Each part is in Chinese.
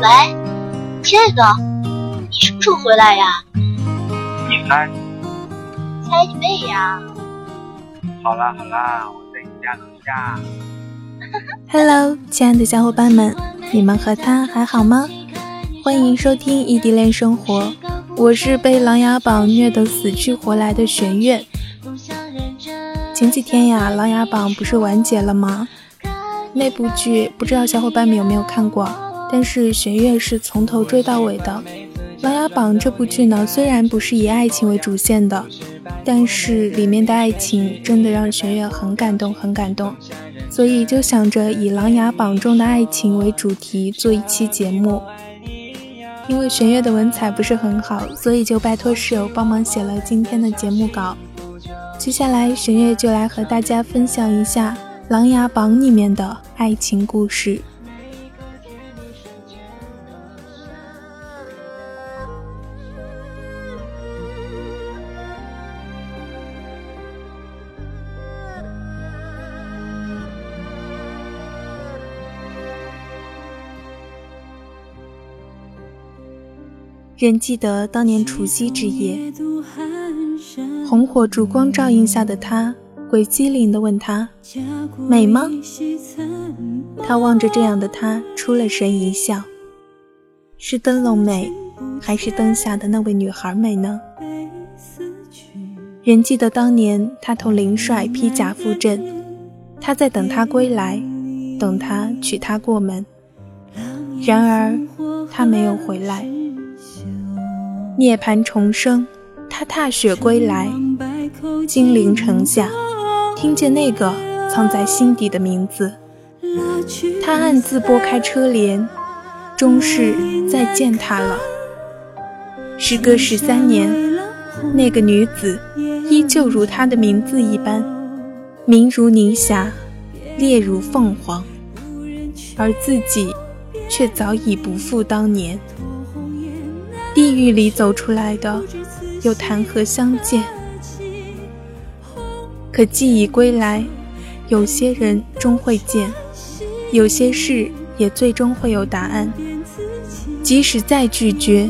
喂，亲爱的，你什么时候回来呀？你猜？猜你妹呀！好啦好啦，我在你家楼下。Hello，亲爱的小伙伴们，你们和他还好吗？欢迎收听异地恋生活，我是被《琅琊榜》虐得死去活来的玄月。前几天呀，《琅琊榜》不是完结了吗？那部剧不知道小伙伴们有没有看过？但是玄月是从头追到尾的。《琅琊榜》这部剧呢，虽然不是以爱情为主线的，但是里面的爱情真的让玄月很感动，很感动。所以就想着以《琅琊榜》中的爱情为主题做一期节目。因为玄月的文采不是很好，所以就拜托室友帮忙写了今天的节目稿。接下来，玄月就来和大家分享一下《琅琊榜》里面的爱情故事。仍记得当年除夕之夜，红火烛光照映下的他，鬼机灵地问他：“美吗？”他望着这样的他，出了神一笑：“是灯笼美，还是灯下的那位女孩美呢？”仍记得当年他同林帅披甲赴阵，他在等他归来，等他娶她过门。然而他没有回来。涅槃重生，他踏雪归来，金陵城下，听见那个藏在心底的名字。他暗自拨开车帘，终是再见他了。时隔十三年，那个女子依旧如她的名字一般，明如霓霞，烈如凤凰，而自己却早已不复当年。地狱里走出来的，又谈何相见？可既已归来，有些人终会见，有些事也最终会有答案。即使再拒绝，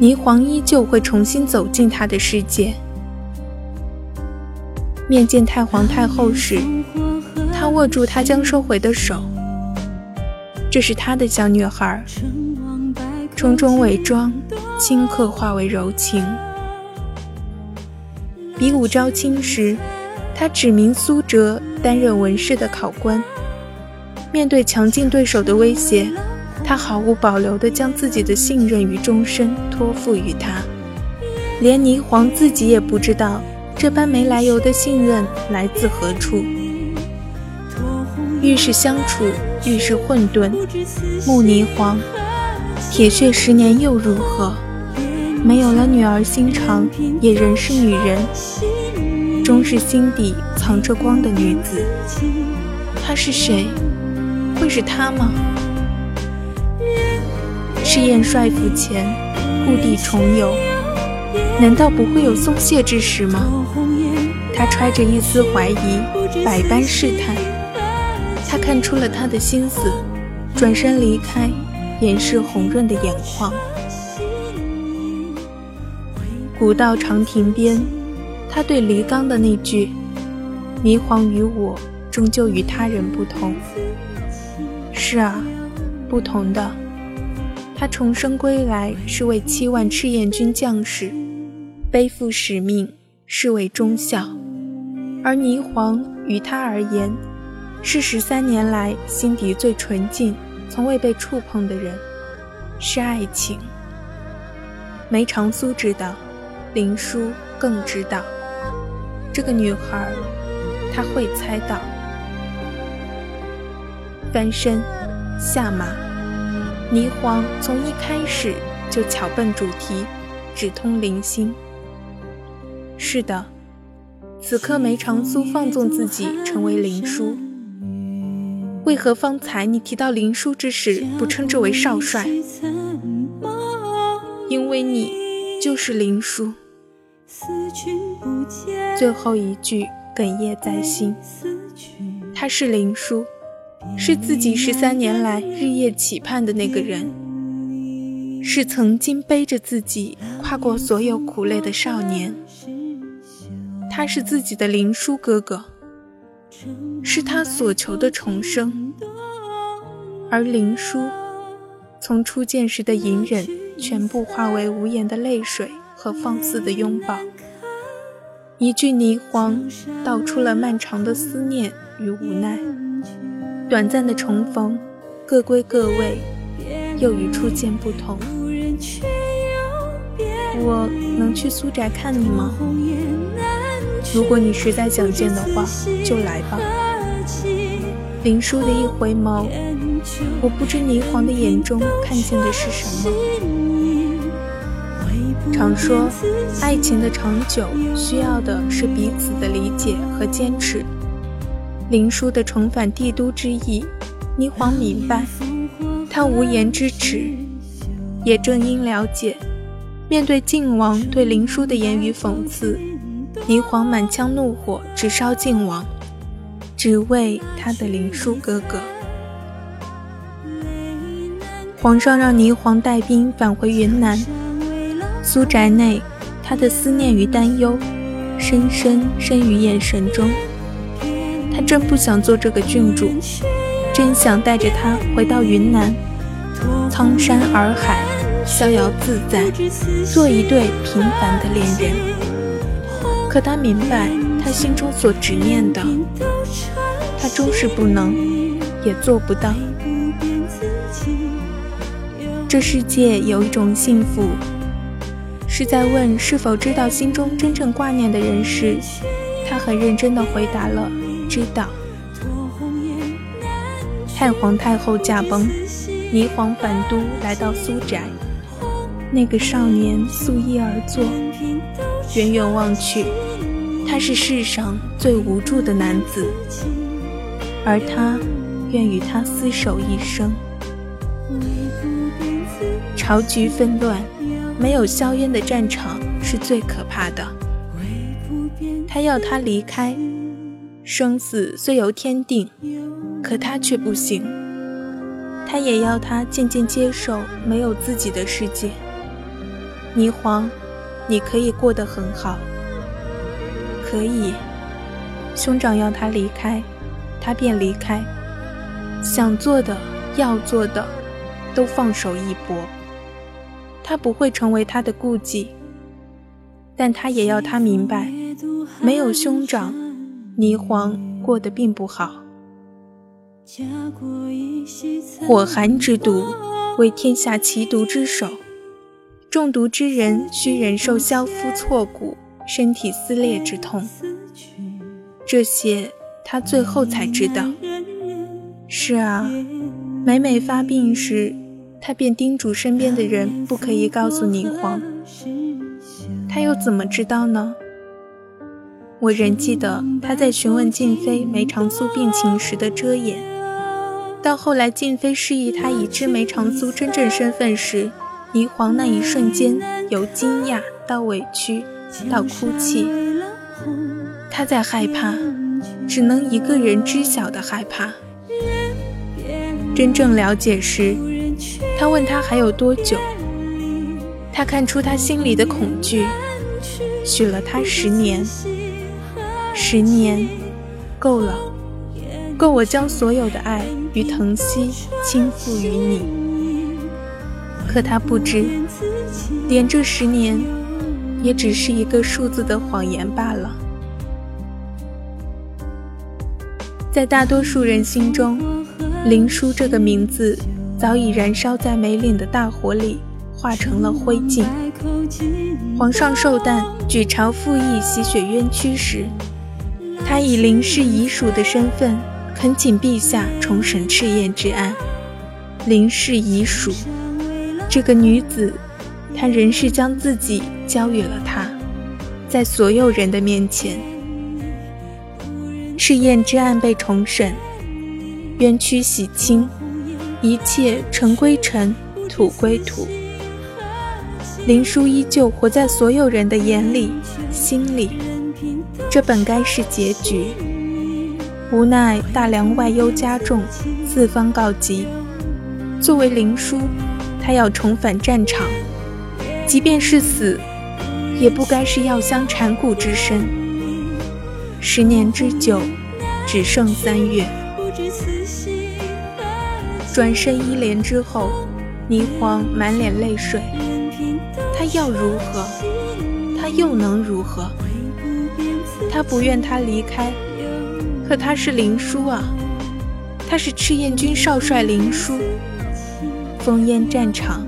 霓凰依旧会重新走进他的世界。面见太皇太后时，他握住她将收回的手，这是他的小女孩，种种伪装。顷刻化为柔情。比武招亲时，他指名苏哲担任文试的考官。面对强劲对手的威胁，他毫无保留地将自己的信任与终身托付于他。连霓凰自己也不知道，这般没来由的信任来自何处。愈是相处，愈是混沌。慕霓凰，铁血十年又如何？没有了女儿心肠，也仍是女人，终是心底藏着光的女子。她是谁？会是他吗？是燕帅府前，故地重游，难道不会有松懈之时吗？他揣着一丝怀疑，百般试探。他看出了他的心思，转身离开，掩饰红润的眼眶。古道长亭边，他对黎刚的那句“霓凰与我终究与他人不同”，是啊，不同的。他重生归来是为七万赤焰军将士，背负使命是为忠孝；而霓凰于他而言，是十三年来心底最纯净、从未被触碰的人，是爱情。梅长苏知道。林殊更知道，这个女孩，她会猜到。翻身下马，霓凰从一开始就巧奔主题，直通灵心。是的，此刻梅长苏放纵自己成为林殊。为何方才你提到林殊之时不称之为少帅？因为你就是林殊。最后一句哽咽在心。他是林殊，是自己十三年来日夜期盼的那个人，是曾经背着自己跨过所有苦累的少年。他是自己的林殊哥哥，是他所求的重生。而林殊，从初见时的隐忍，全部化为无言的泪水和放肆的拥抱。一句霓凰，道出了漫长的思念与无奈。短暂的重逢，各归各位，又与初见不同。我能去苏宅看你吗？如果你实在想见的话，就来吧。林殊的一回眸，我不知霓凰的眼中看见的是什么。常说，爱情的长久需要的是彼此的理解和坚持。林殊的重返帝都之意，霓凰明白，他无言支持。也正因了解，面对靖王对林殊的言语讽刺，霓凰满腔怒火直烧靖王，只为他的林殊哥哥。皇上让霓凰带兵返回云南。苏宅内，他的思念与担忧，深深深于眼神中。他真不想做这个郡主，真想带着他回到云南，苍山洱海，逍遥自在，做一对平凡的恋人。可他明白，他心中所执念的，他终是不能，也做不到。这世界有一种幸福。是在问是否知道心中真正挂念的人时，他很认真地回答了：“知道。”太皇太后驾崩，霓凰返都，来到苏宅。那个少年素衣而坐，远远望去，他是世上最无助的男子，而他愿与他厮守一生。朝局纷乱。没有硝烟的战场是最可怕的。他要他离开，生死虽由天定，可他却不行。他也要他渐渐接受没有自己的世界。霓凰，你可以过得很好，可以。兄长要他离开，他便离开。想做的，要做的，都放手一搏。他不会成为他的顾忌，但他也要他明白，没有兄长，霓凰过得并不好。火寒之毒为天下奇毒之首，中毒之人需忍受削肤挫骨、身体撕裂之痛。这些他最后才知道。是啊，每每发病时。他便叮嘱身边的人不可以告诉霓凰，他又怎么知道呢？我仍记得他在询问静妃梅长苏病情时的遮掩，到后来静妃示意他已知梅长苏真正身份时，霓凰那一瞬间由惊讶到委屈到哭泣，他在害怕，只能一个人知晓的害怕。真正了解时。他问他还有多久？他看出他心里的恐惧，许了他十年。十年，够了，够我将所有的爱与疼惜倾覆于你。可他不知，连这十年，也只是一个数字的谎言罢了。在大多数人心中，林殊这个名字。早已燃烧在梅岭的大火里，化成了灰烬。皇上寿诞，举朝复议洗雪冤屈时，他以林氏遗属的身份，恳请陛下重审赤焰之案。林氏遗属，这个女子，她仍是将自己交予了他，在所有人的面前，赤焰之案被重审，冤屈洗清。一切尘归尘，土归土。林殊依旧活在所有人的眼里、心里，这本该是结局。无奈大梁外忧加重，四方告急。作为林殊，他要重返战场，即便是死，也不该是药香缠骨之身。十年之久，只剩三月。转身依莲之后，霓凰满脸泪水。他要如何？他又能如何？他不愿他离开，可他是林殊啊，他是赤焰军少帅林殊。烽烟战场，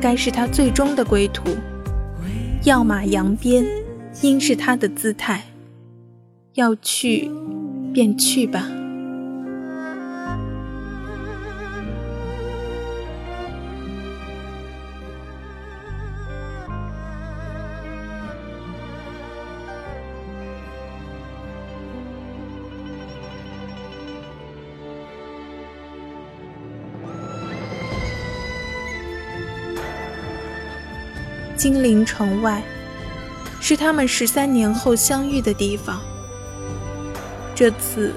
该是他最终的归途。要马扬鞭，应是他的姿态。要去，便去吧。金陵城外，是他们十三年后相遇的地方。这次，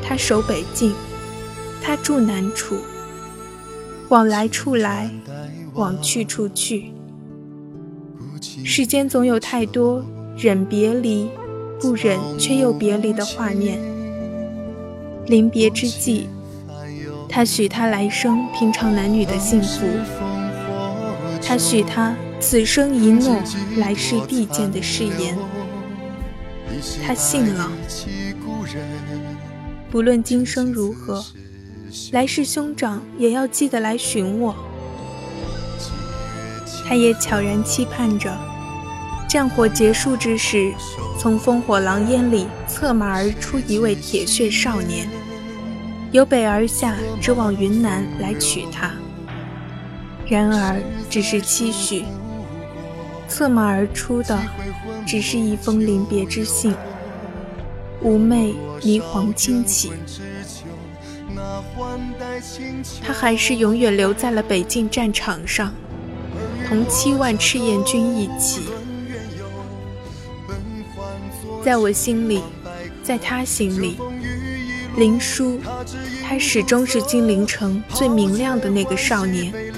他守北境，他住南楚，往来处来，往去处去。世间总有太多忍别离，不忍却又别离的画面。临别之际，他许他来生平常男女的幸福，他许他。此生一诺，来世必见的誓言，他信了。不论今生如何，来世兄长也要记得来寻我。他也悄然期盼着，战火结束之时，从烽火狼烟里策马而出一位铁血少年，由北而下，直往云南来娶她。然而，只是期许。策马而出的，只是一封临别之信。妩媚霓凰轻启，他还是永远留在了北境战场上，同七万赤焰军一起。在我心里，在他心里，林殊，他始终是金陵城最明亮的那个少年。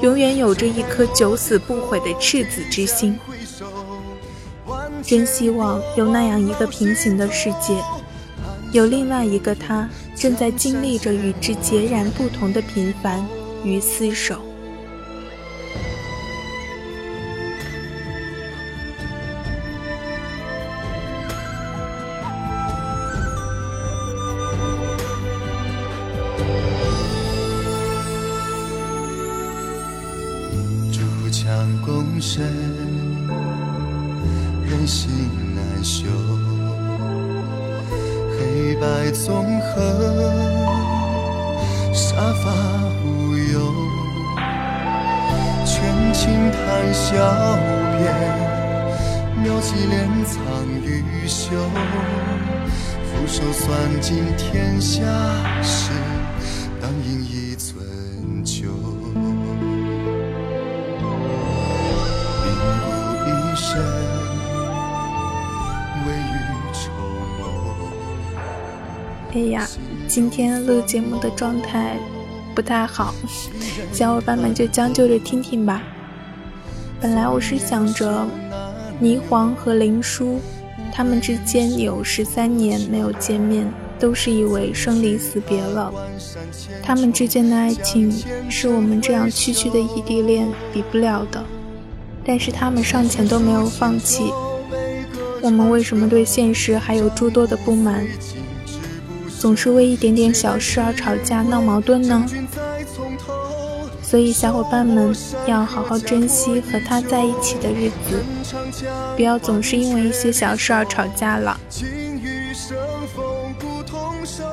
永远有着一颗九死不悔的赤子之心，真希望有那样一个平行的世界，有另外一个他正在经历着与之截然不同的平凡与厮守。人心难修，黑白纵横，杀伐无忧，权倾谈笑边，妙计连藏于袖，俯首算尽天下事，哎呀，今天录节目的状态不太好，小伙伴们就将就着听听吧。本来我是想着，霓凰和林叔，他们之间有十三年没有见面，都是以为生离死别了。他们之间的爱情是我们这样区区的异地恋比不了的。但是他们上前都没有放弃，我们为什么对现实还有诸多的不满？总是为一点点小事而吵架闹矛盾呢？所以小伙伴们要好好珍惜和他在一起的日子，不要总是因为一些小事而吵架了。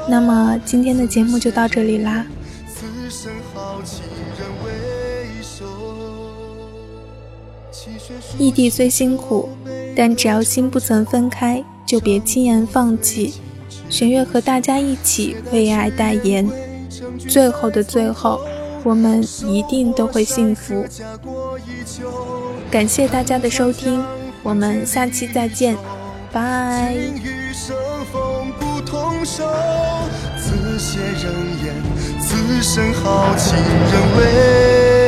那么今天的节目就到这里啦。异地虽辛苦，但只要心不曾分开，就别轻言放弃。玄月和大家一起为爱代言，最后的最后，我们一定都会幸福。感谢大家的收听，我们下期再见，拜。自写人言，此生好情人为。